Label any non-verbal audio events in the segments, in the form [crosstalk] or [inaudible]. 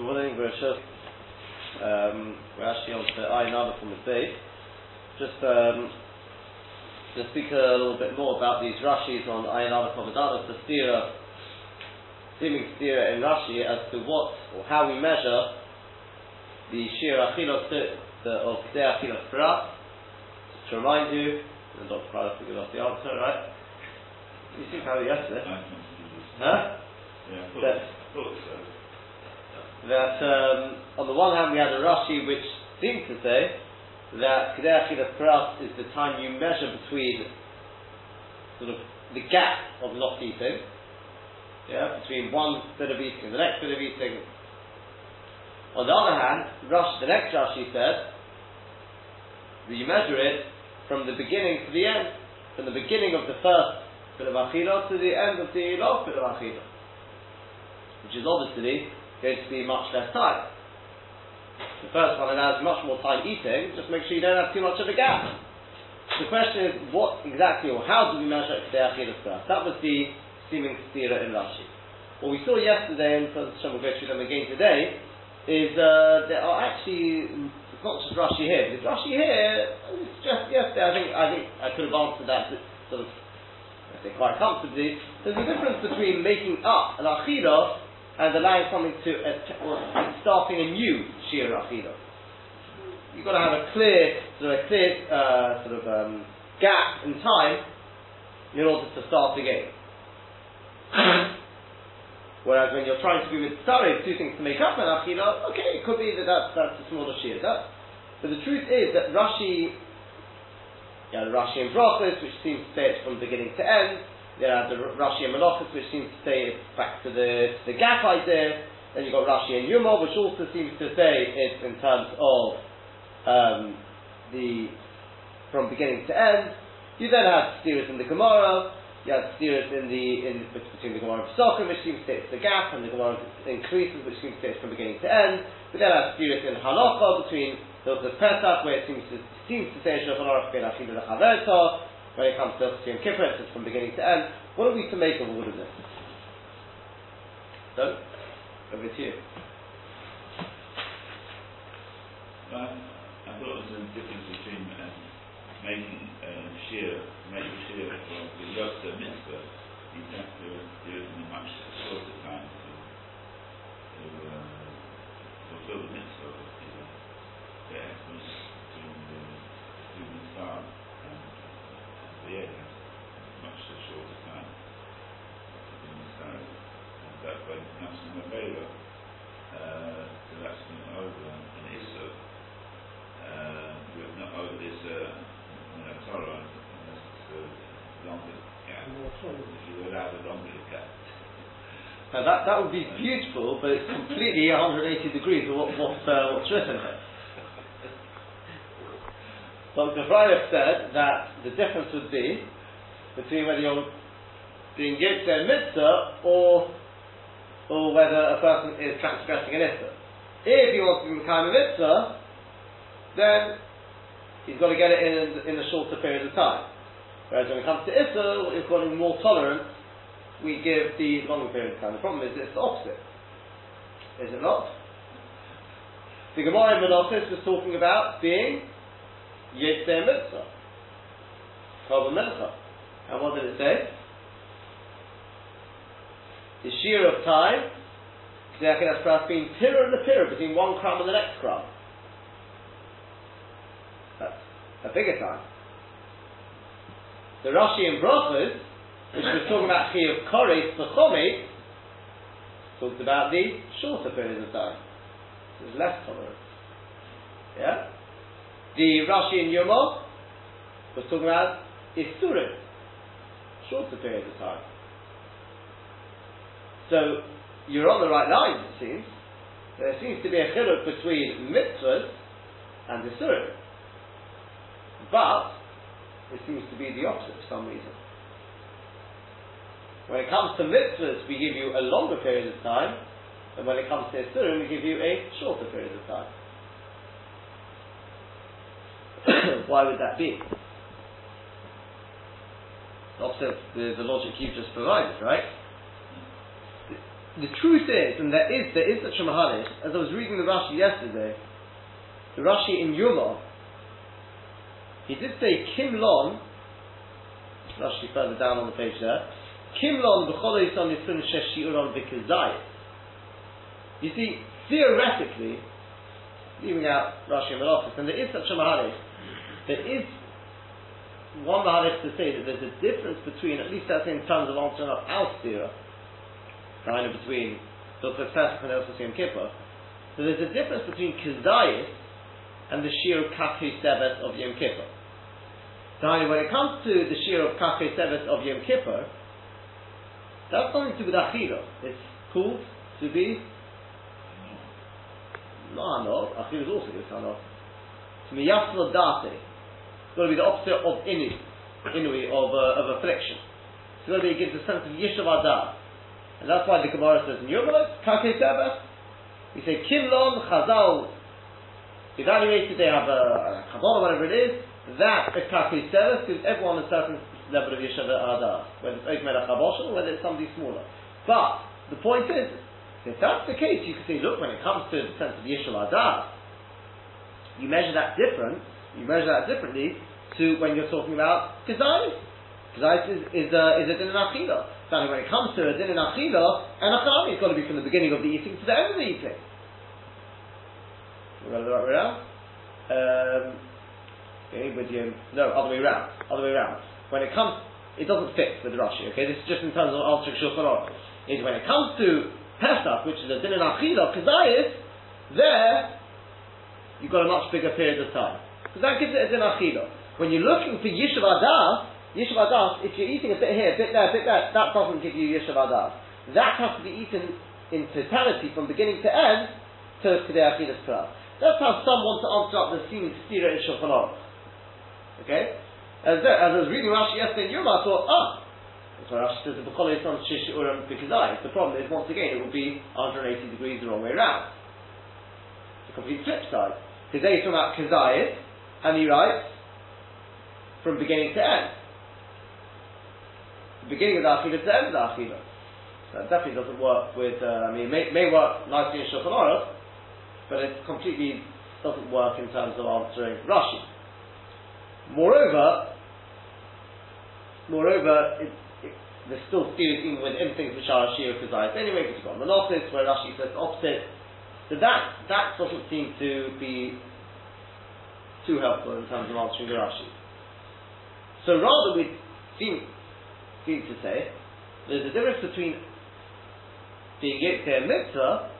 Good morning, Bereshit. Um, we're actually on to Ayin Aleph from the day. Just um, to speak a little bit more about these Rashis on Ayin Aleph of Aleph, the stira, seeming stira in Rashi as to what or how we measure the Shir Achilot the, of Kdei Achilot Prat. To remind you, and Dr. Prada give us the answer, right? You seem to have it yesterday. Huh? Yeah, That, that um, on the one hand we had a Rashi which seemed to say that Kedei Achilas Pras is the time you measure between sort of the gap of not eating, yeah, between one bit of eating and the next bit of eating. On the other hand, Rush, the next Rashi said that you measure it from the beginning to the end, from the beginning of the first bit of Achilah to the end of the last bit of Achilah which is obviously going to be much less time. The first one allows much more time eating, just make sure you don't have too much of a gap. The question is, what exactly or how do we measure Kedei Achilas That was the seeming stira in Rashi. What we saw yesterday, and for we'll go through them again today, is uh, there are actually it's not just Rashi here. Because Rashi here, just yesterday, I think I think I could have answered that sort of I think quite comfortably. There's a difference between making up an achilah and allowing something to uh, or starting a new shir achilah. You've got to have a clear sort of a clear uh, sort of um, gap in time in order to start again. [coughs] Whereas when you're trying to be with sorry, two things to make up an achilah, okay, it could be that that's, that's a smaller shir. That, but the truth is that Rashi, yeah, Rashi and Brachos, which seems to say it's from beginning to end, you have the Rashi and Menachos, which seems to say it's back to the, the gap idea. Then you've got Rashi and Yuma, which also seems to say it's in terms of um, the from beginning to end. You then have steers in the Gemara. You have steers in the in between the Gemara and Pesachim, which seems to say it's the gap, and the Gemara in Krisus, which seems to say it's from beginning to end. We then have steers in Halacha between the Pesach, where it seems to seems to say Shulchan Aruch ben Achim when it comes to Yom Kippur, it's from beginning to end. What are we to make of all of this? So, over to you. Well, I thought there was a difference between um, making uh, shear, making shear for the Yosta mitzvah. You have to do it in a much shorter time to, to uh, fulfill the. You know, the essence between the human start and the end has much shorter time to do the start. And that way it comes from the Veda, uh, to actually over an Issa. Uh, you have not over this uh, you know, Torah unless it's a longer gap. If you allow the longer gap. Now that, that would be beautiful, but it's completely [laughs] 180 degrees of what, what, uh, what's written here. Dr. Freyer said that the difference would be between whether you're being doing Yitzhak Mitzvah or or whether a person is transgressing an Issa. If he wants to become a Mitzvah, then he's got to get it in, in a shorter period of time. Whereas when it comes to Issa, you're calling more tolerance, we give the longer period of time. The problem is it's the opposite. Is it not? The Gemara in Menachos was talking about being Yitzhak Mitzvah. Kavah Melcha. And what did it say? The shear of time, Kedei Achilas Pras being pillar and the pillar between one crumb and the next crumb. That's a bigger time. The Rashi in Brachos, which was talking about Chi of Kores B'chomi, talked about the shorter period of time. There's less tolerance. Yeah? The Rashi in Yoma was talking about Isurim, shorter period of time. So you're on the right lines, it seems. There seems to be a chiluk between mitzvahs and Isurim. But it seems to be the opposite for some reason. When it comes to mitzvahs, we give you a longer period of time, and when it comes to Isurim, we give you a shorter period of time. [coughs] Why would that be? Opposite the, the logic you've just provided, right? the truth is, and there is there is such a mahanish, as I was reading the Rashi yesterday, the Rashi in Yuma, he did say Kim Long, Rashi further down on the page there, Kimlon b'chol yisom yisun shesh shi'uron b'kizayis. You see, theoretically, leaving out Rashi and Menachos, and there is such a mahanish, there is one mahanish to say that there's a difference between, at least that's in terms of answering up our stira, kind of between Hilchot Pesach and Hilchot Yom Kippur. So there's a difference between Kizayis and the Shir of Sevet of Yom Kippur. So when it comes to the Shir of Kakei Sevet of Yom Kippur, that's nothing to do with Achira. It's called to be no Hanov. Achira is also good Hanov. To be Yasla Date. It's got to be the opposite of Inu, Inui, of, uh, of affliction. It's to be, it gives a sense of Yishav Adah. And that's why the Gemara says in Yomot, Kakei Teva, we say Kimlon Chazal evaluated, they have a, a Kabbalah, whatever it is, that is Teva, because everyone a certain level of Yeshiva Adah, whether it's Oikmed HaChabosh or whether it's somebody smaller. But, the point is, if that's the case, you can say, look, when it comes to the sense of Yeshiva Adah, you measure that different, you measure that differently to when you're talking about Kazayis. Kazayis is, is, a, is a din Certainly when it comes to a din in achila, and achami, it's got to be from the beginning of the eating to the end of the eating. We got the right way around? Um, okay, with you, no, other way around. Other way around. When it comes, it doesn't fit with Rashi, okay? This is just in terms of answering Shulchan Aruch. Is when it comes to Pesach, which is a din in achila, kazayis, there, you've got a much bigger period of time. Because that gives it a din achila. When you're looking for Yishuv Adas, Yishuv Adas, if you're eating a bit here, a bit there, a bit there, that doesn't give you Yishuv Adas. That has to be eaten in totality from beginning to end to Kedei Achilas Pras. That's how some want to answer up the seeming stira in Shulchan Aruch. Okay? As, as I was reading Rashi yesterday in Yom, I thought, ah, that's why Rashi says the B'chol is on Shish Uram B'kizai. The problem is, once again, it would be 180 degrees the wrong way around. It's a complete flip side. Because they talk about Kazayit, and he writes, from beginning to end The beginning of the Achilah to the end of the Achilah. So it definitely doesn't work with, uh, I mean, it may, may work nicely in Shulchan Aruch, but it completely doesn't work in terms of answering Rashi. Moreover, moreover, there's still students even within things which are Shia Kazayas anyway, because you've got Monosis, where Rashi says opposite. So that, that doesn't seem to be too helpful in terms of answering the Rashi. So rather we seem seem to say there's a difference between being Yitzhak mitzvah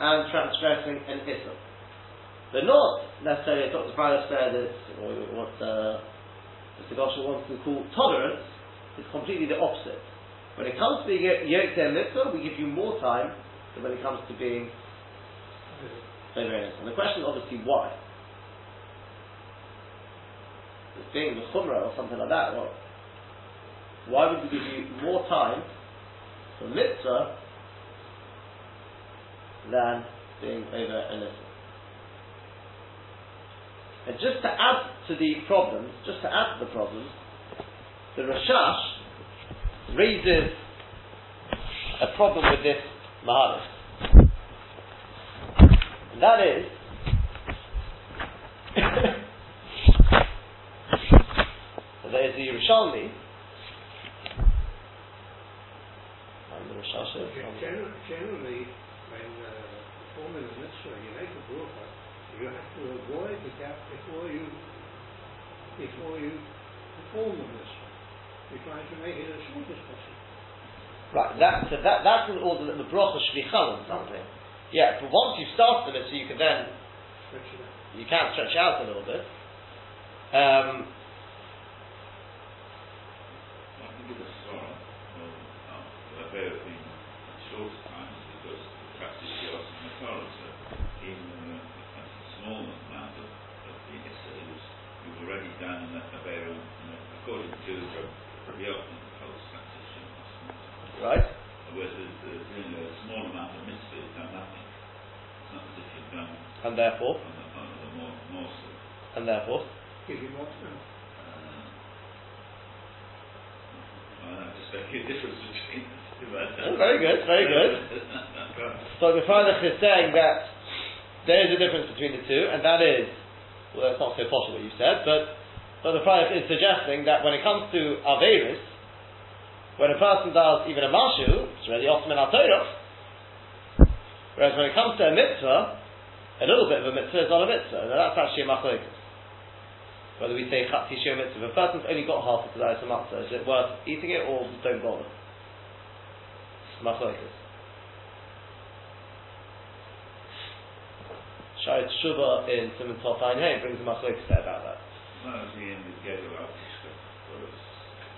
and transgressing an issa. They're not necessarily, as Dr. Fowler said, or what uh, Mr. Goshel wants to call tolerance, it's completely the opposite. When it comes to being Yitzhak mitzvah, we give you more time than when it comes to being And the question is obviously why. being the chumrah or something like that, well, why would we give you more time for mitzvah than being over innocent? And just to add to the problems, just to add to the problems, the Rashash raises a problem with this Maharis. And that is, [laughs] there is the Yerushalmi Generally, generally, when uh, mitzvah, you make a bracha, you have to avoid the gap before you before you perform the mitzvah. You're trying to make it as short as possible. Right, that, so that, that's an order that the bracha should be or something. Yeah, but once you've started it, so you can then you can stretch out a little bit. Um, Right? Whereas doing a small amount of mitzvah, you've done nothing. It's not as if you've done And therefore? on the, on the more, more so. And therefore? Give you more time. Uh, I just a difference between Oh, very good, very good. [laughs] So the Freilich is saying that there is a difference between the two, and that is, well, that's not so possible what you said, but, but the Freilich is suggesting that when it comes to Averis, when a person does even a Mashu, it's already Osman al Whereas when it comes to a mitzvah, a little bit of a mitzvah is not a mitzvah. Now that's actually a machlokes. Whether we say chatzi shir mitzvah, if a person's only got half a tzedai matzah, is it worth eating it or don't bother? Machlokes. Shai Tshuva in Simon Tov brings a machlokes there about that.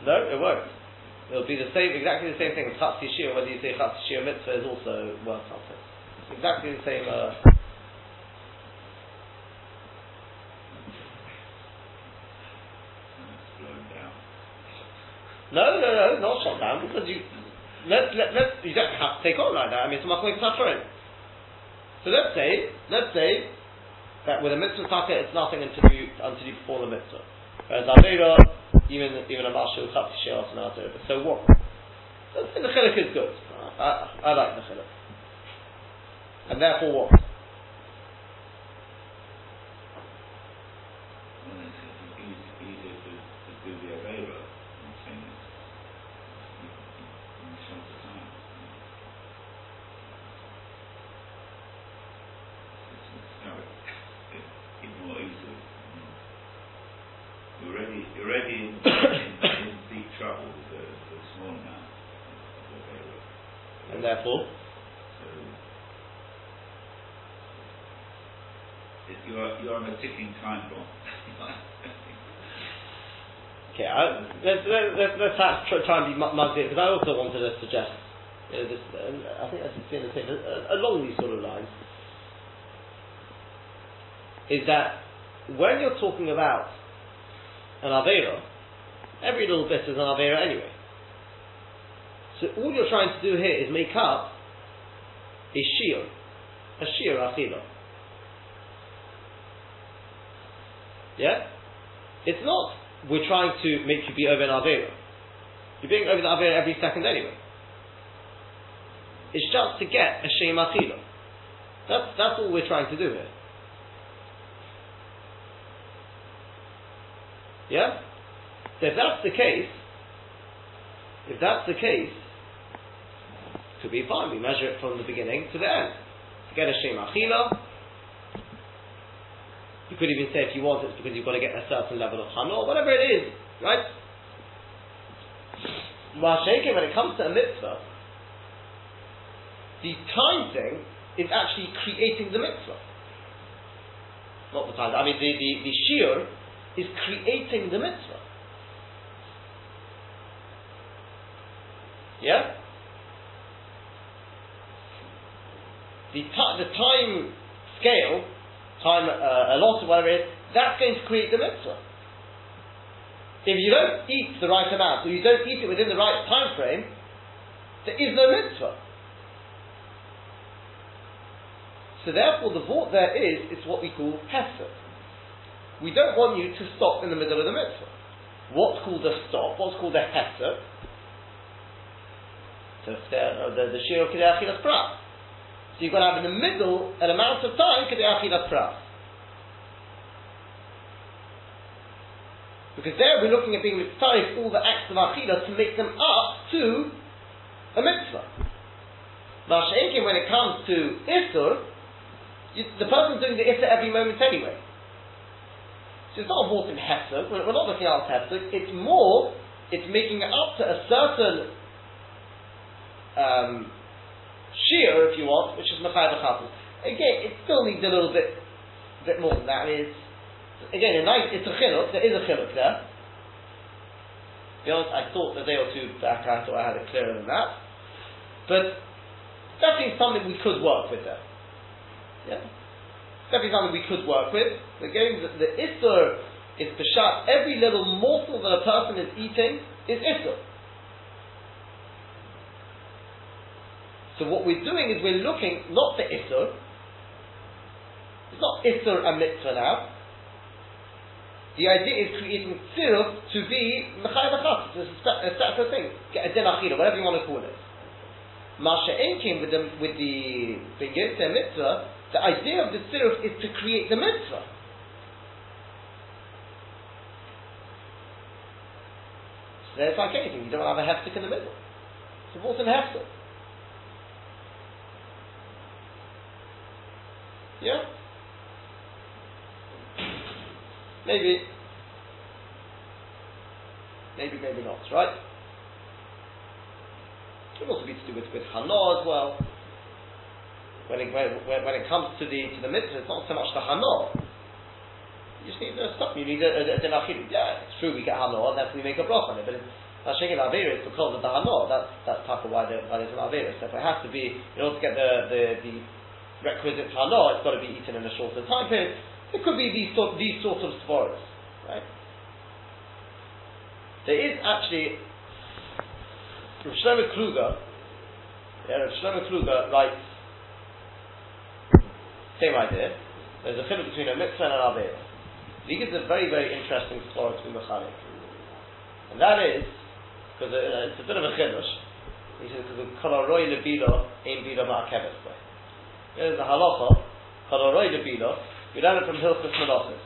No, it won't. It'll be the same, exactly the same thing as Chatzi Shir, whether you say Chatzi Shir Mitzvah is also worth something. Exactly the same. Uh, no, no, no, not shot down because you let let let you don't have to take on like that. I mean, it's a suffering. So let's say let's say that with a mitzvah taka, it's nothing until you until you perform the mitzvah. Whereas avera, even even a marshal chapti sheos So what? So the chiluk is good. I, I like the chiluk. And therefore what? therefore? you're, you're on a ticking time bomb. okay, I, let's, let's, try, try and be muggy because I also wanted to suggest, you know, this, uh, I think that's been the thing, uh, along these sort of lines, is that when you're talking about an Avera, every little bit is an Avera anyway. So all you're trying to do here is make up a shiur, a shiur achila. Yeah? It's not we're trying to make you be over an Avera. You're being over the Avera every second anyway. It's just to get a Shem Achila. That's, that's all we're trying to do here. Yeah? So if that's the case, if that's the case, could be fine. We measure it from the beginning to the end. To get a Shem Achila, you could even say if you want it's because you've got to get a certain level of Hana or whatever it is, right? When it comes to a mitzvah, the time thing is actually creating the mitzvah. Not the time, I mean the, the, the shiur is creating the mitzvah. Yeah? the, t- the time scale, time uh, allotted, whatever it is, that's going to create the mitzvah. If you don't eat the right amount, or you don't eat it within the right time frame, there is no mitzvah. So therefore, the vort there is, it's what we call hesed. We don't want you to stop in the middle of the mitzvah. What's called a stop? What's called a hesed? So uh, the the shir of prat. So you've got to have in the middle an amount of time kedei achilas pras. Because there we're looking at being mitzvah all the acts of achilas to make them up to a mitzvah. Masha'inkin, when it comes to Isur, the person's doing the Isur every moment anyway. So it's not a in Hesed, we're, we're not looking at Hesed, it's more, it's making it up to a certain um, shear, if you want, which is B'chatas. Again, it still needs a little bit, bit more than that. Is again. It's a chiluk. There is a chiluk there. To be honest, I thought a day or two back I thought I had it clearer than that, but definitely something we could work with there. Yeah, definitely something we could work with. Again, the, the is peshat. Every little morsel that a person is eating is isur. So what we're doing is we're looking not for Isur. It's not Isur and Mitzvah now. The idea is creating Tziruf to be Mechai It's a uh, separate thing. Get a Din Achila, whatever you want to call it. Masha came with the with the begin mitzvah. The idea of the tziruf is to create the mitzvah. So it's like anything. You don't have a heftik in the middle. It's a water heftik. Yeah? Maybe. Maybe, maybe not, right? It could also be to do with, with Hana as well. When it, when, when it comes to the to the mitzvah, it's not so much the Hana. You just need a stop. You need a, a, a, a Yeah, it's true we get Hana, and therefore we make a block on it, but it's Hashegin Avera is because of the Hana. That's, that's part of why, the, why there's an Avera. So if it has to be, in order to get the, the, the requisite Hana, it's got to be eaten in a shorter time period. It could be these sort, these sort of svaras, right? There is actually Rav Shlomo Kluger. Yeah, Rav Shlomo Kluger writes same idea. There's a chiluk between a mitzvah and an avera. He gives a very very interesting svara to mechanic, and that is because uh, it's a bit of a chiddush. He says because of kolaroy lebilo ein bilo ma'akeves. There's a halacha kolaroy lebilo we learn it from Hilchus Menachos.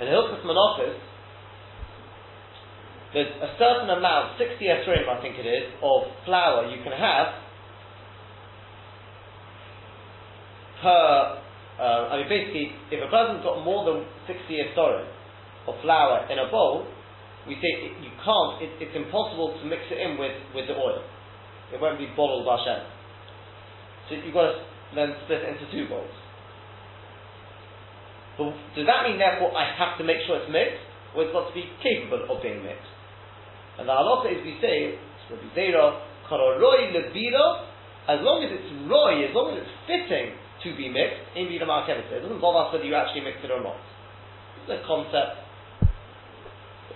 In Hilchus Menachos, there's a certain amount, 60 esrim I think it is, of flour you can have per, uh, I mean basically, if a person's got more than 60 esrim of flour in a bowl, we say it, you can't, it, it's impossible to mix it in with, with the oil. It won't be bottled by Hashem. So you've got to then split it into two bowls. But does that mean therefore I have to make sure it's mixed? Or it's got to be capable of being mixed? And the halacha is we say, as long as it's roy, as long as it's fitting to be mixed, in. It doesn't bother us whether you actually mix it or not. The concept.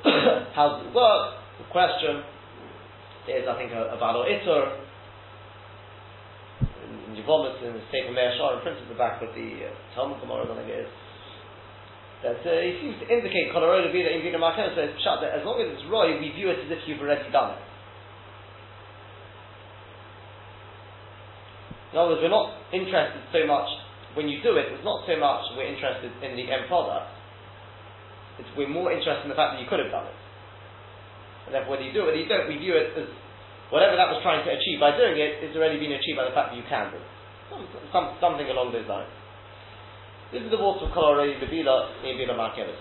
[coughs] How does it work? The question is, I think, a, a Balo Itur. In Yavomis, in the Sefer Meir Shar, in principle, the back of the uh, Talmud Gemara, I think it is that uh, he seems to indicate Colorado Vida in Vida Marcena says shut that as long as it's roy, we view it as if you've already done it. In other words, we're not interested so much when you do it. It's not so much we're interested in the end product. It's we're more interested in the fact that you could have done it. And therefore, whether you do it, whether you don't, we view it as whatever that was trying to achieve by doing it, it's already been achieved by the fact that you can do it. Some, some, something along those lines. This is the water of Kolorei Bebila in Bila Markelis.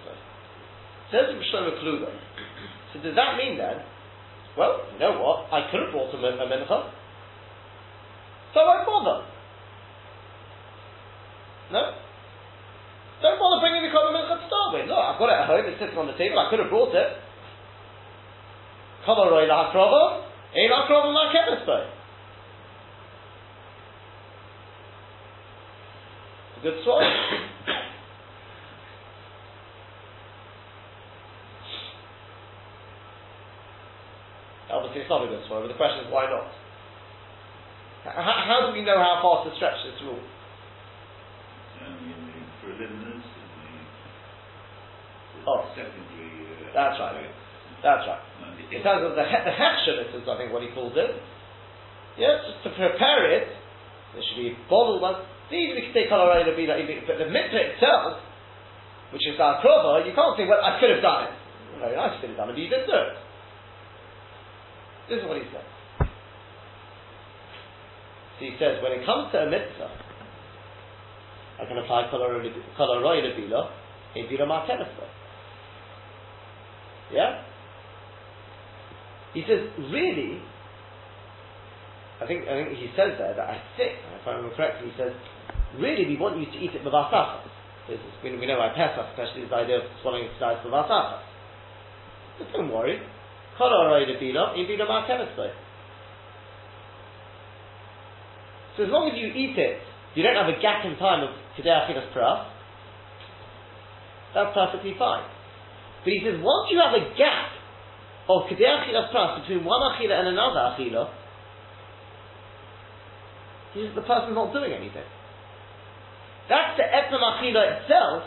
Says Shlomo Kluger. So does that mean then, well, you know what? I could have brought a, a mincha. So I bother. No? Don't bother bringing the common mincha to start with. Look, I've got it at home, it's sitting on the table, I could have brought it. Kolorei eh, Lahakrova, Ein eh, Lahakrova good soil. Obviously, it's not a good soil, but the question is why not? How, how do we know how far to stretch this rule? oh, that's right. That's right. In terms of the he- the is I think what he calls it. Yes, just to prepare it, there should be bottled one. These we can take color to be like, but the mitzvah itself, which is our krova, you can't say, well, I could have done it. Very nice, you could have done it, but you didn't do it. This is what he says. So he says, when it comes to a mitzvah, I can apply color roy lebila in bila martenista. Yeah? He says, really, I think, I think he says there that I think, if I remember correctly, he says, really we want you to eat it with our asafas. We, we know why Pesach, especially, is the idea of swallowing its size with asafas. But don't worry. So as long as you eat it, you don't have a gap in time of Kedei Achilas Pras, that's perfectly fine. But he says, once you have a gap of Kedei Achilas Pras between one Achila and another Achila, the person's not doing anything. That's the Etzem Achila itself,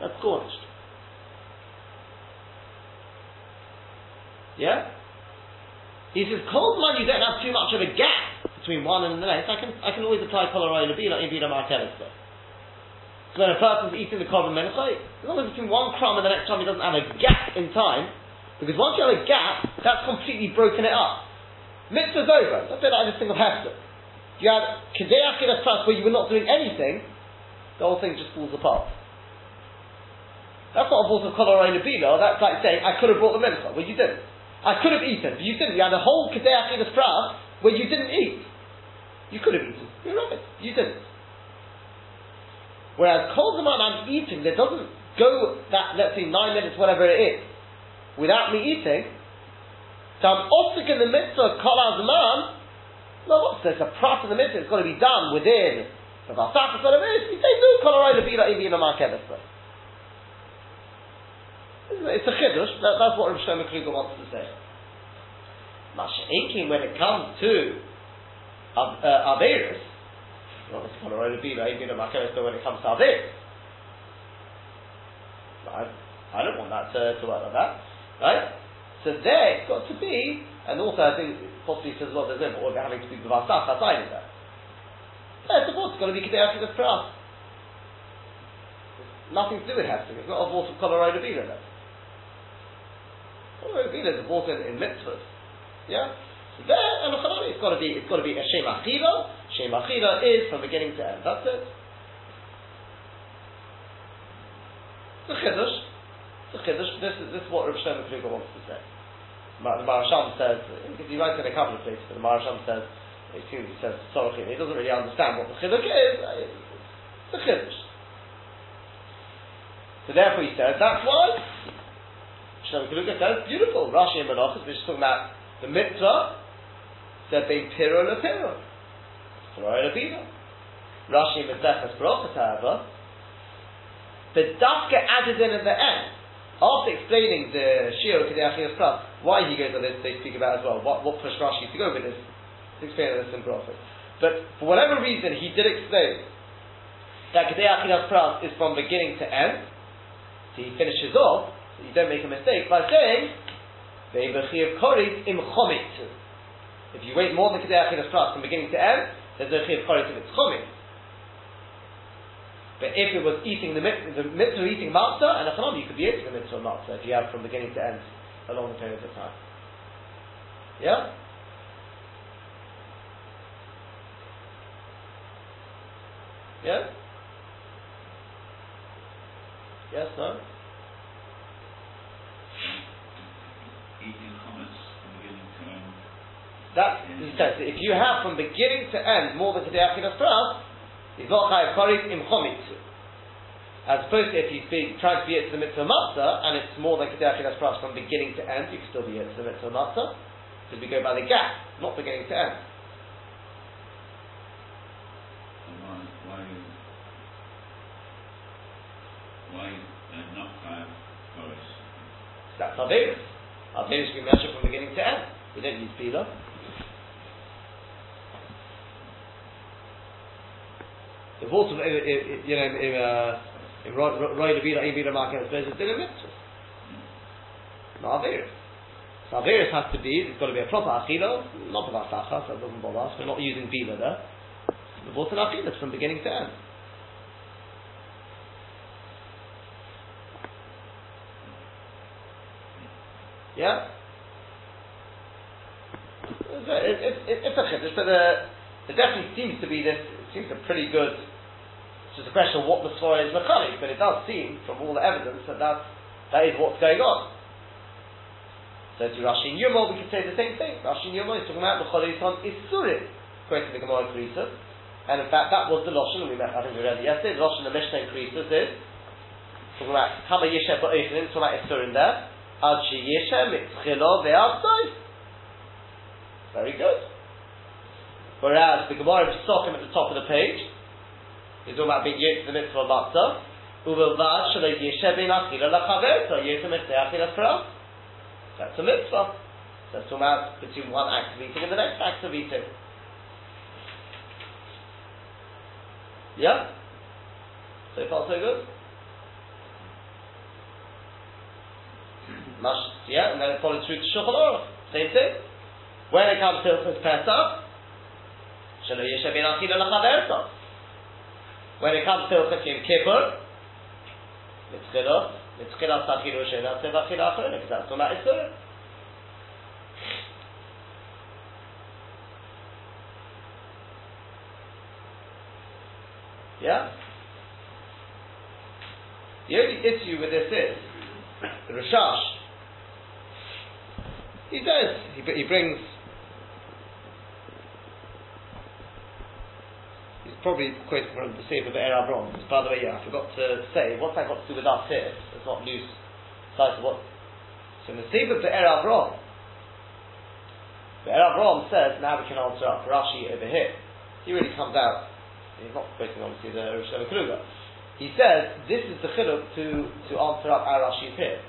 that's scorched. Yeah? He says, cold man, you don't have too much of a gap between one and the next. I can, I can always apply Kolaroy Lebila in Bila Markelis So when a person's eating the Korban Mincha, as long as between one crumb and the next crumb he doesn't have a gap in time, because once you have a gap, that's completely broken it up. Mitzvah's over. That's a bit like this thing of Hester. You had Kedei Achilas Pras where you were not doing anything, the whole thing just falls apart. That's not a bought of Kolaroy Lebila, that's like saying, I could have brought the Mincha. Well, you didn't. I could have eaten, but you didn't. You had a whole Kedei Achilas Pras where you didn't eat. You could have eaten. You're right. You didn't. Whereas Kol Zaman I'm eating, there doesn't go that, let's say, nine minutes, whatever it is, without me eating, so I'm osik in the mitzvah kol azman. No, what's? A in the mitzvah. It's got to be done within the vasach. Whatever it is. We say no kol aroy lebira ibi in a markevis. It's a chiddush. That, that's what Rav Shlomo Kluger wants to say. Masha'inking when it comes to uh, Averis, the when it comes to Averis, I, I don't want that to, to work like that, right? So there it's got to be, and also I think possibly says well there's no order having to speak be b'vasach outside of that. There, it's going to be kedei achilas pras. Nothing to do with Hester. It's not a voice of Kolaroy Lebila then. Kolaroy Lebila is a voice in, in mitzvahs. Yeah? So there, and it's got to be, it's got to be a Shem Achila. Shem Achila is from beginning to end. That's it. The Chiddush. The Chiddush, this is, this is what Rav Shlomo Kluger wants to say the Maharsham says, he writes in a couple of places, but the Maharsham says, it seems he says Sorochin, he doesn't really understand what the Chiddush is, it's a Chiddush. So therefore he says, that's why, Shlomo Kluger says, beautiful, Rashi and Menachos, which is talking about the mitzvah, said being piro le piro, piro le piro. Rashi and Brachas, however, the dafka added in at the end, after explaining the Shir Kedei Plus, why he goes on this, they speak about as well. What, what pushed Rashi to go with this? To explain this in Prophet. But for whatever reason, he did explain that Kedei Plus is from beginning to end. So he finishes off, so you don't make a mistake, by saying, im Chomit. If you wait more than Kedei Plus from beginning to end, there's no Chiv Chorit if it's Chomit. But if it was eating the, the mitzvah eating matzah and chanom, you could be eating the mitzvah matzah if you have from beginning to end a long period of time. Yeah? Yeah? Yes, no? Eating hummus from beginning to end. That, he says, if you have from beginning to end more than Kedei Achilas He's not chayav im chomitzu. As opposed to if he's being, trying to be it to the mitzvah matzah, and it's more than kedei achilas pras from beginning to end, you can still be it to the mitzvah matzah, because we go by the gap, not beginning to end. Why, why, why uh, not chayav karit? That's our Averis. Averis we measure from beginning to end. We don't use Bila. The vote of, eh, eh, eh, you know, in, uh, in Roy Levira, Ibira Market, it's still a mitzvah. Not Averis. So Averis has to be, it's got to be a proper Achila, not a Vasacha, so it doesn't bother us. We're not using Bila there. The vote of Achila from beginning to end. Yeah? It's a, uh, it, it, chiddush, but there, definitely seems to be this seems a pretty good. It's a question of what the svara is mechanic, but it does seem from all the evidence that that's, that is what's going on. So to Rashi and we could say the same thing. Rashi and is talking about the Cholis is Isurim, quoting the Gemara Krisus. And in fact, that was the Lashon, we met, I think we read it yesterday, the Lashon the Mishnah and Krisus is talking about Kama Yishem Ba'oichnin, talking about Isurim there. Ad She Yishem, Mitzchilo Ve'avdoi. Very good. Whereas the Gemara of Sochem at the top of the page is talking about being the mitzvah of matzah. Uvilvad shalo yeshe ben achila lachaverta yosem achila pra. That's a mitzvah. So that's talking about between one act of eating and the next act of eating. Yeah? So far so good? Mush, yeah, and then it follows through to Shulchan Aruch. Same thing. When it comes to Hilchos Pesach, Shelo Yeshem Ben Achila Lachaverto. When it comes to Yom Kippur, Mitzchilos, Mitzchilas Achilu Shena Tzev Achila Achronik, because that's all that is doing. Yeah? The only issue with this is, the Rashash, he says, he, he brings, probably quoting from the Sefer of Erab Rom. By the way, yeah, I forgot to say, what's that got to do with us here? It's not loose sight of what. So in the Sefer of Erab Rom, the Erab Rom says, now we can answer up Rashi over here. He really comes out he's not quoting obviously the Rosh Hashanah He says this is the chiluk to, to answer up our Rashi's here.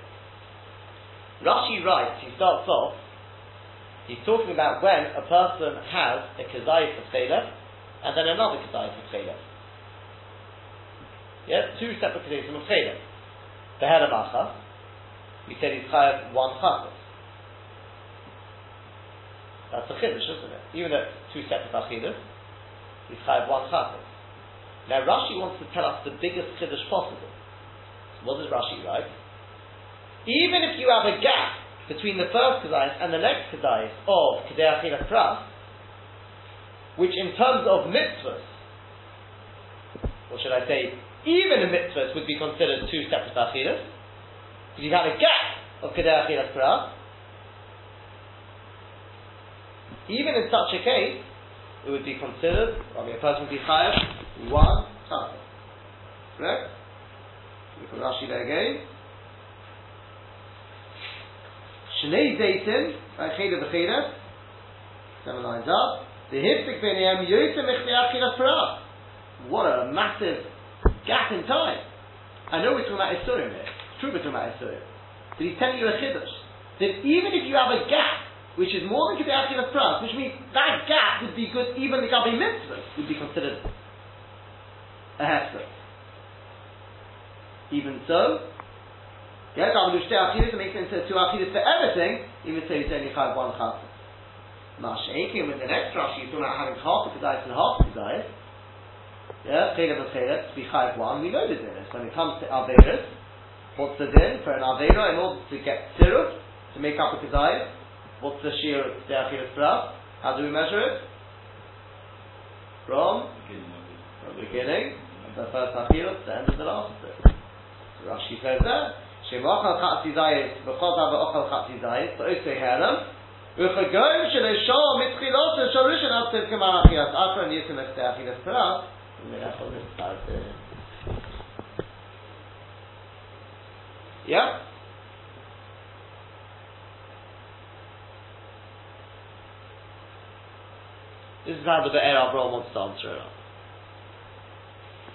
Rashi writes, he starts off, he's talking about when a person has a kazayif of chaylev and then another kazayif of chaylev. Yeah, two separate kazayif of chaylev. The Helamacha, we said he's chayav one chassid. That's a chiddush, isn't it? Even though it's two separate achilas, he's chayav one chassid. Now Rashi wants to tell us the biggest chiddush possible. So what does Rashi write? Even if you have a gap between the first kedais and the next kedais of kedei achilas pras, which in terms of mitzvahs, or should I say, even the mitzvahs would be considered two separate achilas, because you've had a gap of kedei achilas pras, even in such a case, it would be considered, I mean, a person would be chayav one time. Correct? Look at Rashi there again. Shnei Zaytin, Cheda V'Cheda, seven lines up. The Hiftik B'nei Yosem Echtiachilas Parah. What a massive gap in time. I know we're talking about Isurim here. It's true we're talking about Isurim. But he's telling you a chiddush. That even if you have a gap which is more than Kedei Achilas Pras, which means that gap would be good, even the Gabi Mitzvah would be considered a hefzer. Even so, I'm going to Achilas, it makes sense to two for everything, even so it's only Chayav one Chassid. Masha'ekim with the next Rashi, you're talking about having half the Kedai and half the Kedai. Yeah, Chaylev and Chaylev, to be Chayav one, we know the din When it comes to Averis, what's the din for an Avera in order to get Sirut, to make up a Kedai? What's the shear of the Achilas Pras? How do we measure it? From, the beginning, the first Achilas, the end of the last. So Rashi says that. Shemachal Chatzi Zayis, B'chotav V'ochal Mitzchilot Sharishan Abtiv Kemar Achilas Achra and Yisim Este Achilas Pras, Yeah? This is how the Be'er Avraham wants to answer it.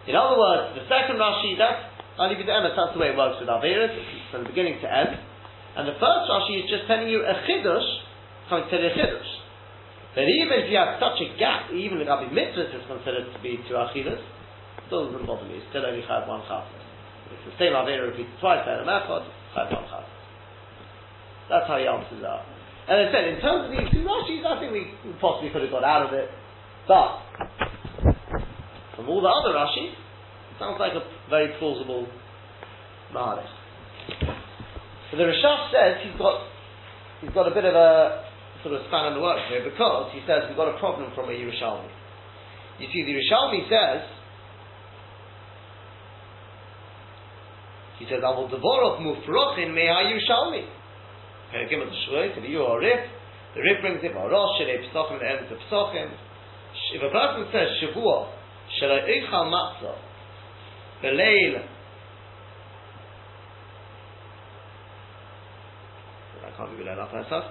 In other words, the second Rashi, that's only with the Emes, that's the way it works with Averis, from the beginning to end. And the first Rashi is just telling you a Chidush, to the That even if you have such a gap, even the Gabi Mitzvah is considered to be two Achilas, it doesn't bother me, still only Chayv one Chassid. It's the same Avera repeated twice, and a Mechot, Chayv one Chassid. That's how he answers that. And I said, in terms of these two Rashis, I think we possibly could have got out of it. But, from all the other Rashis, it sounds like a very plausible Mahalech. So the Rashash says he's got, he's got a bit of a sort of span in the works here because he says we've got a problem from a Yerushalmi. You see, the Yerushalmi says, he says, I will devorot mufrochin mei Yerushalmi. Gimel the Shvoi, to the Yu or Rif. The Rif brings it, Rosh, Shalei Psochim, the end of Psochim. If a person says Shavua, Shalei Eichal Matzah, Beleil, I can't be Beleil Pesach.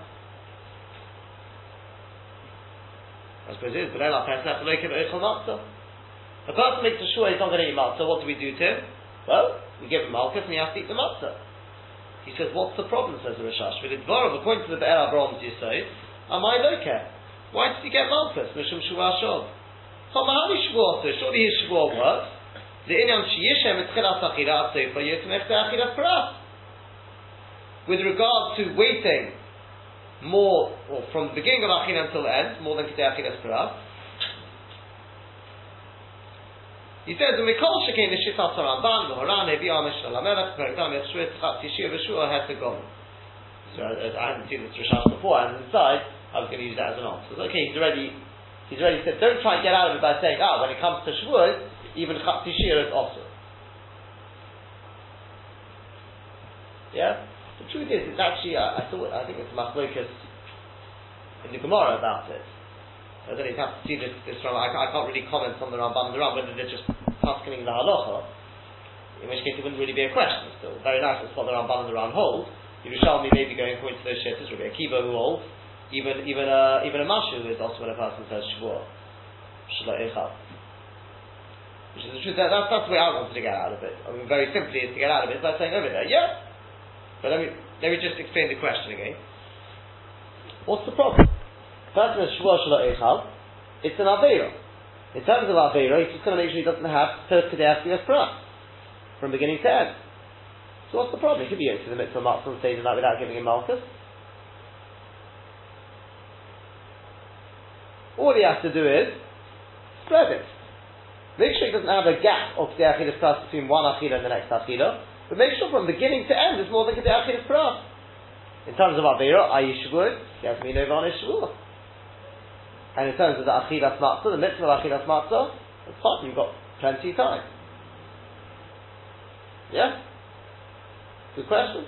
I suppose it is. A person makes a Shua, he's not going to eat matzah, what do we do to him? Well, we give him malchus and he has to eat the matzah. He says, what's the problem, says the Rashash? With Dvarov, according to the Be'er Abraham's Yisod, am I loker? Why did he get Malchus? Mishum Shuvah Shov. Hamahani Shvuah, so surely his Shvuah works. The Inyan Shiyishem Etchilas Achira Atzefa Yitzmech Achiras Paras. With regard to waiting more, or from the beginning of Achila until the end, more than Kedei Achilas Paras. He says, "The Mikol Shekin the Shittat Ramban, the Horan, Ebi Amish Alamelech, Perekam Yeshua Tzchat Yeshua Veshua Hetegom." So I hadn't seen this Rashash before, and inside I was going to use that as an answer. So, okay, he's already he's already said, don't try and get out of it by saying, ah, when it comes to Shavuot, even Chat Yeshua is also. Yeah. Truth is, it's actually uh, I thought I think it's Machlokas in the Gemara about it. I don't even have to see this, this from, I, I, can't really comment on the Ramban and the Ran, whether they're just tasking the halacha, in which case it wouldn't really be a question still. Very nice, that's what the Ramban and the Ran hold. Yerushalmi may be going according to those shittas, Rabbi Akiva who holds, even, even a, even a Mashu is also when a person says Shavuot. Shalom Echad. Which is the truth, that, that's, that's the way I wanted to get out of it. I mean, very simply is to get out of it by saying over there, yeah. But let me, let me just explain the question again. What's the problem? Person is Echad, it's an Aveira. In terms of Aveira, he's just going to make sure he doesn't have to Kedei Asiyas from beginning to end. So what's the problem? He could be to the mitzvah Matzah and say that without giving him Malchus. All he has to do is spread it. Make sure he doesn't have a gap of the Achilas Prat between one Achila and the next Achila, but make sure from beginning to end there's more than Kedei Achilas Prat. In terms of Aveira, Ayi Shavuot, he has be Novanis Shavuot. And in terms of the Achilas Matzah, the mitzvah of Achilas Matzah, it's fine, you've got plenty of time. Yeah? Good question.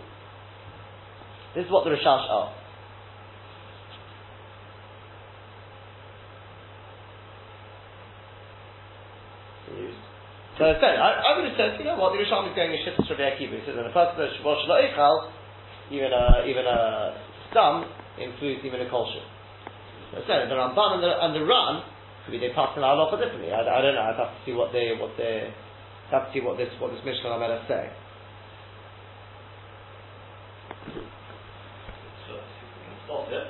This is what the Rashash asked. So I said, I, I would have said, you know what, the Rishon is going to shift to Akiva. He says, when a person does Rosh even a, even a stum includes even a kolshu. So I said, the Ramban and the, and the Ran, maybe they pass our halacha differently. I, I, don't know, I'd have to see what they, what they, have to see what this, what this Mishnah Amela say. So, stop it.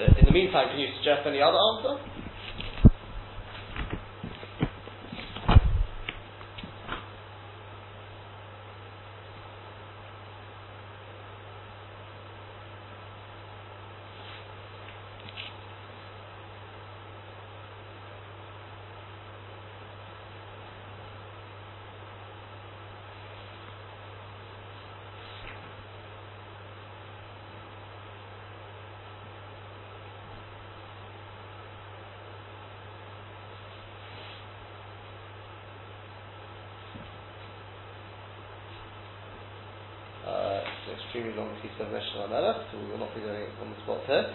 In the meantime, can you suggest any other answer? Uh, it's an extremely long piece of Mishnah Melech, so we will not be doing it on the spot here.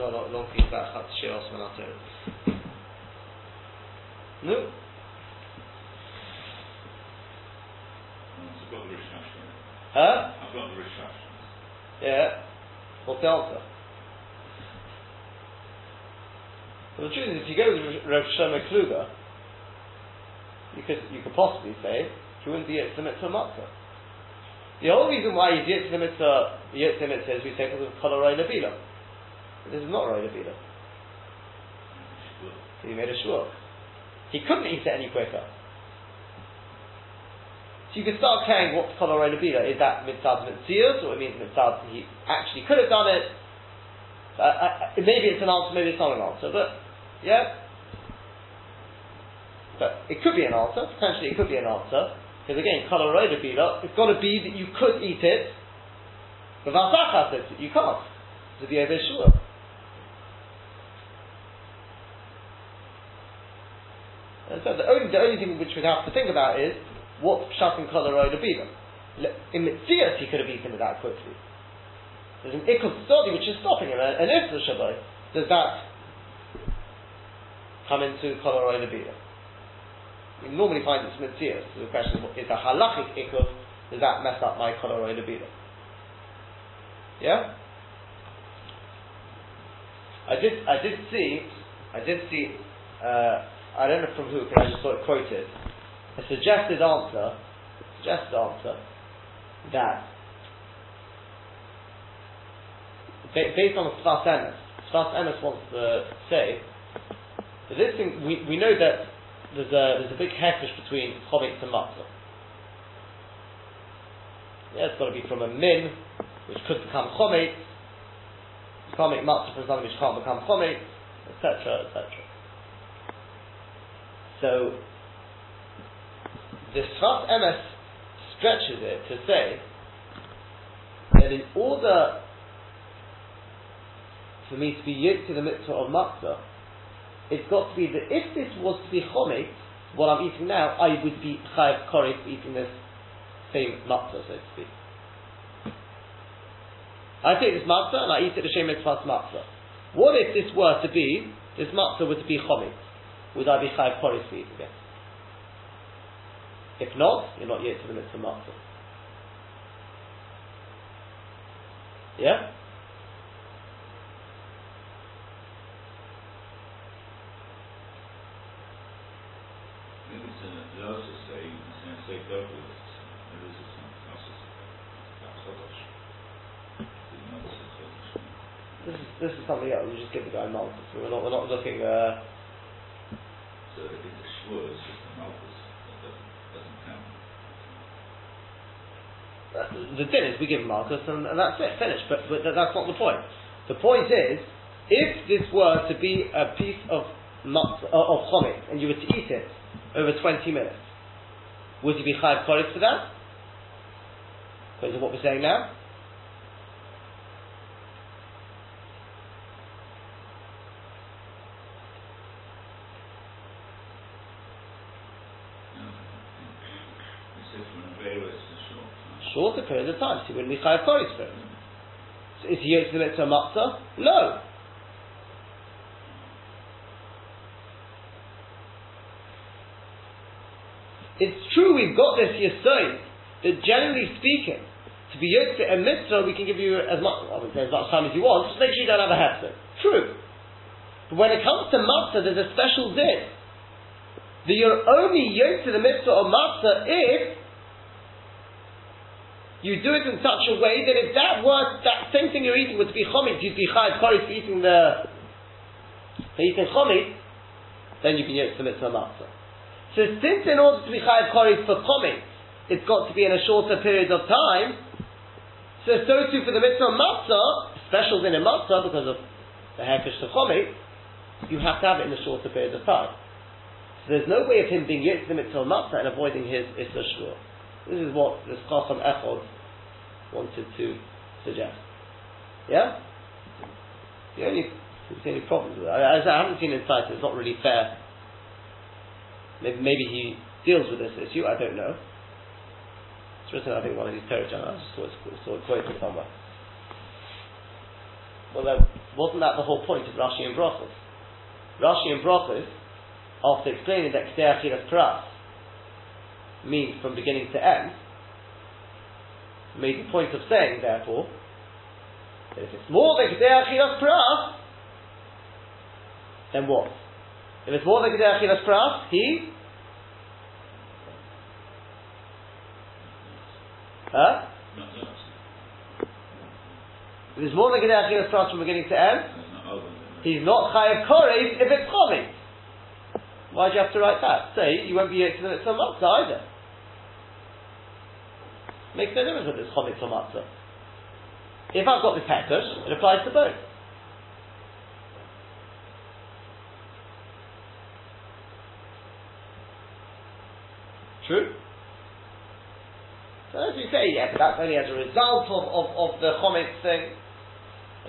There's a long, long piece about Chat Shiras Manato. No? I've got the Rashash. Huh? I've got the. Yeah. What's the answer? Well, the truth is, if you go with Rav Shlomo Kluger, you could you could possibly say he wouldn't be Yitz the mitzvah matzah. The whole reason why he's Yitz the mitzvah the mitzvah is we say because of Kolaroy Lebila. This is not Roy Nabila. So he made a shvur. He couldn't eat it any quicker. So you can start caring what's Kolaroy Lebila. Is that mitzvah mitzias or it means mitzvah he actually could have done it? Uh, uh, maybe it's an answer, maybe it's not an answer, but yeah. But it could be an answer, potentially it could be an answer. Because again, Kolaroy Lebila, it's got to be that you could eat it, but Vasach says you can't. To be over sure. And so the only, the only thing which we'd have to think about is what Pshat and Kolaroy Lebila. In Mitzias he could have eaten it that quickly. There's an Ikkel study which is stopping him, and if the Shabbat. Does that come into Kolaroy Lebila? We normally find it's Mitzias. So the question is, is a halachic Ikkel, does that mess up my Kolaroy Lebila? Yeah? I did, I did see, I did see, uh, I don't know from who, but I just saw it quoted, a suggested answer, suggested answer, that ba- based on Sfas Emes, Sfas Emes wants to say that this thing, we, we know that there's a, there's a big hefish between Chometz and Matzah. Yeah, it's got to be from a min, which could become Chometz, you can't make matzah from something which can't become chometz, etc., etc. So, the Sfas Emes stretches it to say that in order for me to be yoked to the mitzvah of matzah, it's got to be that if this was to be chometz, what I'm eating now, I would be chayav kori for eating this same matzah, so to speak. I take this matzah and I eat it the same mitzvah matzah. What if this were to be, this matzah were to be chometz? Would I be chayav kori for eating it? If not, you're not yet to the mitzvah matzah. Yeah? Maybe it's in the also say, it's going to say double, there is some also that's Chodosh. It's not so Chodosh. This is, this is something else, we just give the guy malchus. We're not, we're not looking, uh, it's just a malchus, that doesn't, count. uh, the din is we give malchus and, and that's it, finished. But, but that's not the point. The point is, if this were to be a piece of matz, uh, of chometz and you were to eat it over 20 minutes, would you be chayav koris for that? Because of what we're saying now? No, It says from a very it's a short time. Shorter period of time, so you wouldn't be chayav koris for it. So is he the mitzvah matzah? No. It's true we've got this yesod that generally speaking, to be to a mitzvah, we can give you as much, say as much time as you want, just make sure you don't have a hefzer. True. But when it comes to matzah, there's a special din. That you're only to the mitzvah of matzah if you do it in such a way that if that were, that same thing you're eating to be chometz, you'd be chayav for eating the, for eating chometz, then you can to the mitzvah matzah. So since in order to be chayav kori for chometz, it's got to be in a shorter period of time, so so too for the mitzvah matzah, special in a matzah because of the hairfish of chometz, you have to have it in a shorter period of time. So there's no way of him being yoked to the mitzvah matzah and avoiding his issa shvur. This is what the Chacham Echod wanted to suggest. Yeah? The only, the only problem with it, I, I haven't seen inside, so it's not really fair. Maybe, maybe he deals with this issue, I don't know. It's written, I think, one of these Torah journals. I just saw it, saw it quoted somewhere. Well, then, wasn't that the whole point of Rashi and Brachos? Rashi and Brachos, after explaining that K'dei Achilas Pras means from beginning to end, made the point of saying, therefore, that if it's more than K'dei Achilas Pras, then what? If it's more than K'dei Achilas Pras, he Huh? If it's more than Kedei Achilas Pras from beginning to end, he's not Chayav Korev if it's Chometz. Why do you have to write that? Say, you won't be yoked to the mitzvah matzah either. Makes no difference whether it's Chometz or matzah. If I've got this hekash, it applies to both. True? So as you say, yeah, but that's only as a result of, of, of the Chometz thing.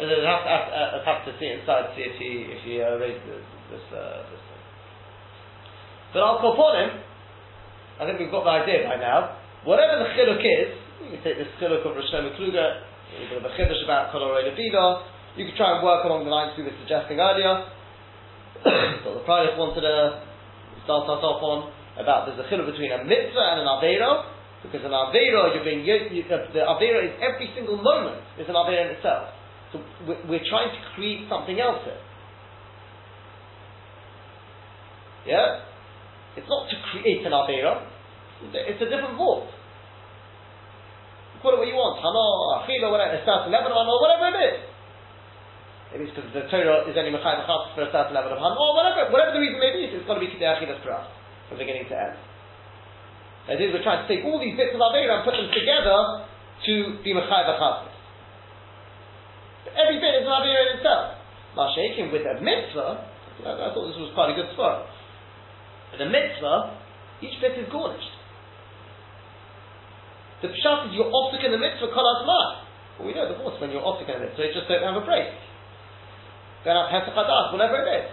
I'd have, have, uh, have to see inside, see if he, if he uh, raised this, this, uh, this thing. But I'll call upon him. I think we've got the idea by now. Whatever the chiluk is, you can take this chiluk of Rosh Kluger, a bit of a chiddush about Kolaroy Lebila, you can try and work along the lines we were suggesting earlier, [coughs] So the Primus wanted to start us off on, about there's a chiluk between a mitzvah and an avera, because an avera you're being you, the avera is every single moment is an avera in itself. So we're trying to create something else here. Yeah, it's not to create an avera it's a different vault. Call it what you want, Hano, Achilo, whatever, level of Hano, whatever it is. Maybe it's because the Torah is only Mechai B'chas for of Hano, or whatever, whatever the reason may be, it's got to be Kedei Achilas Pras, from beginning to end. That is, we're trying to take all these bits of Avera and put them together to be Mechai B'chas. Every bit is an Avera in itself. Now, shaking with a mitzvah, I, I thought this was quite a good spot. With a mitzvah, each bit is garnished. The pshat is you're optic in the mitzvah, kol azman. Well, we know the course when you're optic in the mitzvah, you just don't have a break. Don't have whatever it is.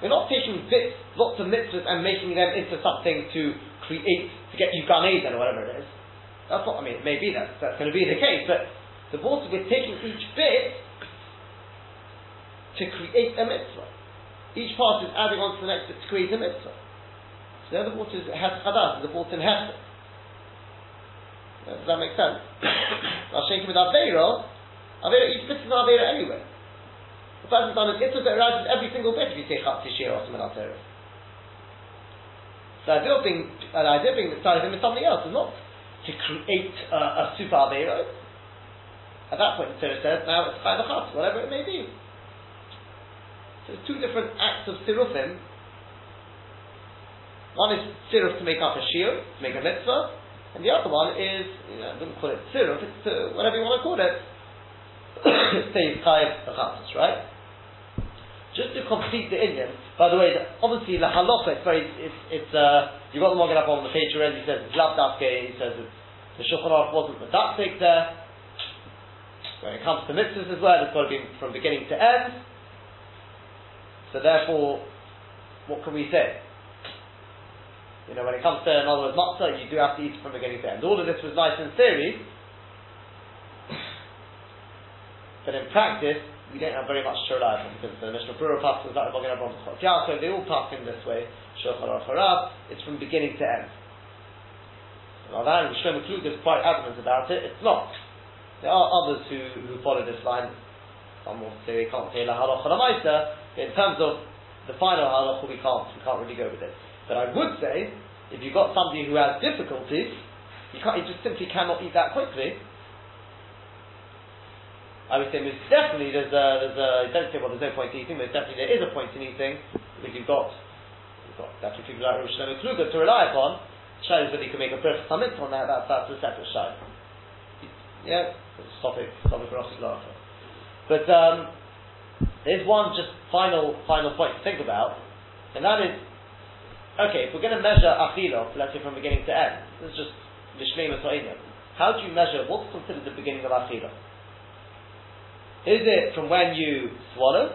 We're not taking bits, lots of mitzvahs, and making them into something to create, to get you Gan Eden or whatever it is. That's not, I mean, it may be that, that's going to be the case, but the water, we're taking each bit to create a mitzvah. Each part is adding on to the next bit to create a mitzvah. So the other water is Hes Chadas, the water in Hesed. Does that make sense? [coughs] Shaking with Aveira, Aveira, each bit is an anyway. The person's done an Itzah that arises every single bit if you take Chat Tishir or something else. The ideal thing, an ideal thing that started him is something else. It's not to create uh, a super Aveira. At that point, the Torah says, now it's Chai whatever it may be. So there's two different acts of sirufim. One is siruf to make up a shiur, to make a mitzvah, and the other one is, you know, I wouldn't call it siruf, it's uh, whatever you want to call it. Say chayiv achatas, right? Just to complete the Indian, by the way, obviously the halacha, it's very, it's, it's uh, you've got the Magen up on the page already, he says it's lavdafke, he says it's, the Shulchan Aruch wasn't medaptik there. When it comes to mitzvahs as well, it's got to be from beginning to end. So therefore, what can we say? You know, when it comes to, other words, matzah, you do have to eat from beginning to end. All of this was nice in theory, but in practice, we don't have very much to rely on because the Mishnah Berurah passes of Magen Avraham Yaakov, they all pass in this way. Shulchan Aruch it's from beginning to end. Now that Shlomo Kluger is quite adamant about it. It's not. There are others who, who follow this line. Some will say they can't say la halacha in terms of the final halacha, we can't, we can't really go with it. But I would say, if you've got somebody who has difficulties, you, can't, you just simply cannot eat that quickly. I would say most definitely there's a, there's a, don't say well there's no point in eating, most definitely there is a point in eating, because you've got, you've got definitely people like Rosh Hashanah Kluger to rely upon, shows that you can make a birth summit on that, that, that's a separate show. Yeah, stop it, stop it for us But um, there's one just final final point to think about, and that is, okay, if we're going to measure achila, let's say from beginning to end, this is just lishleima so'inim. How do you measure what's considered the beginning of achila? Is it from when you swallow,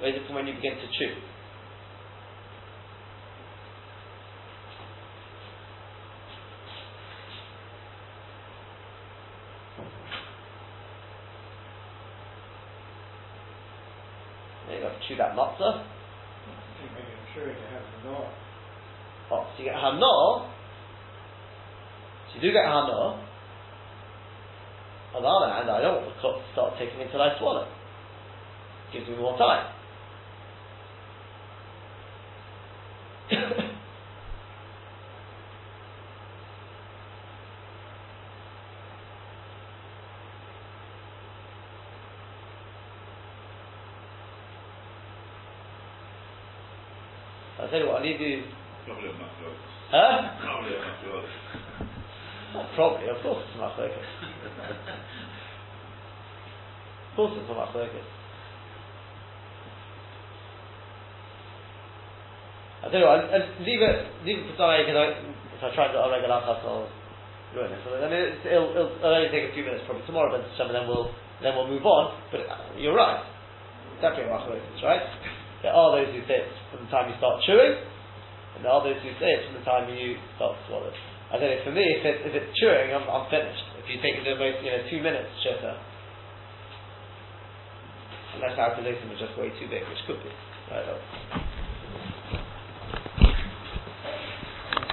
or is it from when you begin to chew? chew that matzah. Oh, so you get hano. So you do get hano. On the other hand, I don't want the clock to start ticking until I swallow. It gives me more time. [coughs] I tell you what, I need to. Probably on Machlokes. Huh? Probably on Machlokes. Not probably, of course it's a Machlokes. of course it's a Machlokes. I tell you what, I, I leave it, leave it for tonight, because if I try and do a regular class, I'll ruin it. So, I mean, it'll, it'll, it'll, only take a few minutes probably tomorrow, but some of them will, then we'll move on. But uh, you're right. Definitely a Machlokes, right? There are those who say it's from the time you start chewing, and there are those who say it's from the time you start swallowing. I don't know, for me, if, it, if it's chewing, I'm, I'm finished. If you take the most, you know, two minutes, shitter. Unless calculation was just way too big, which could be. Right,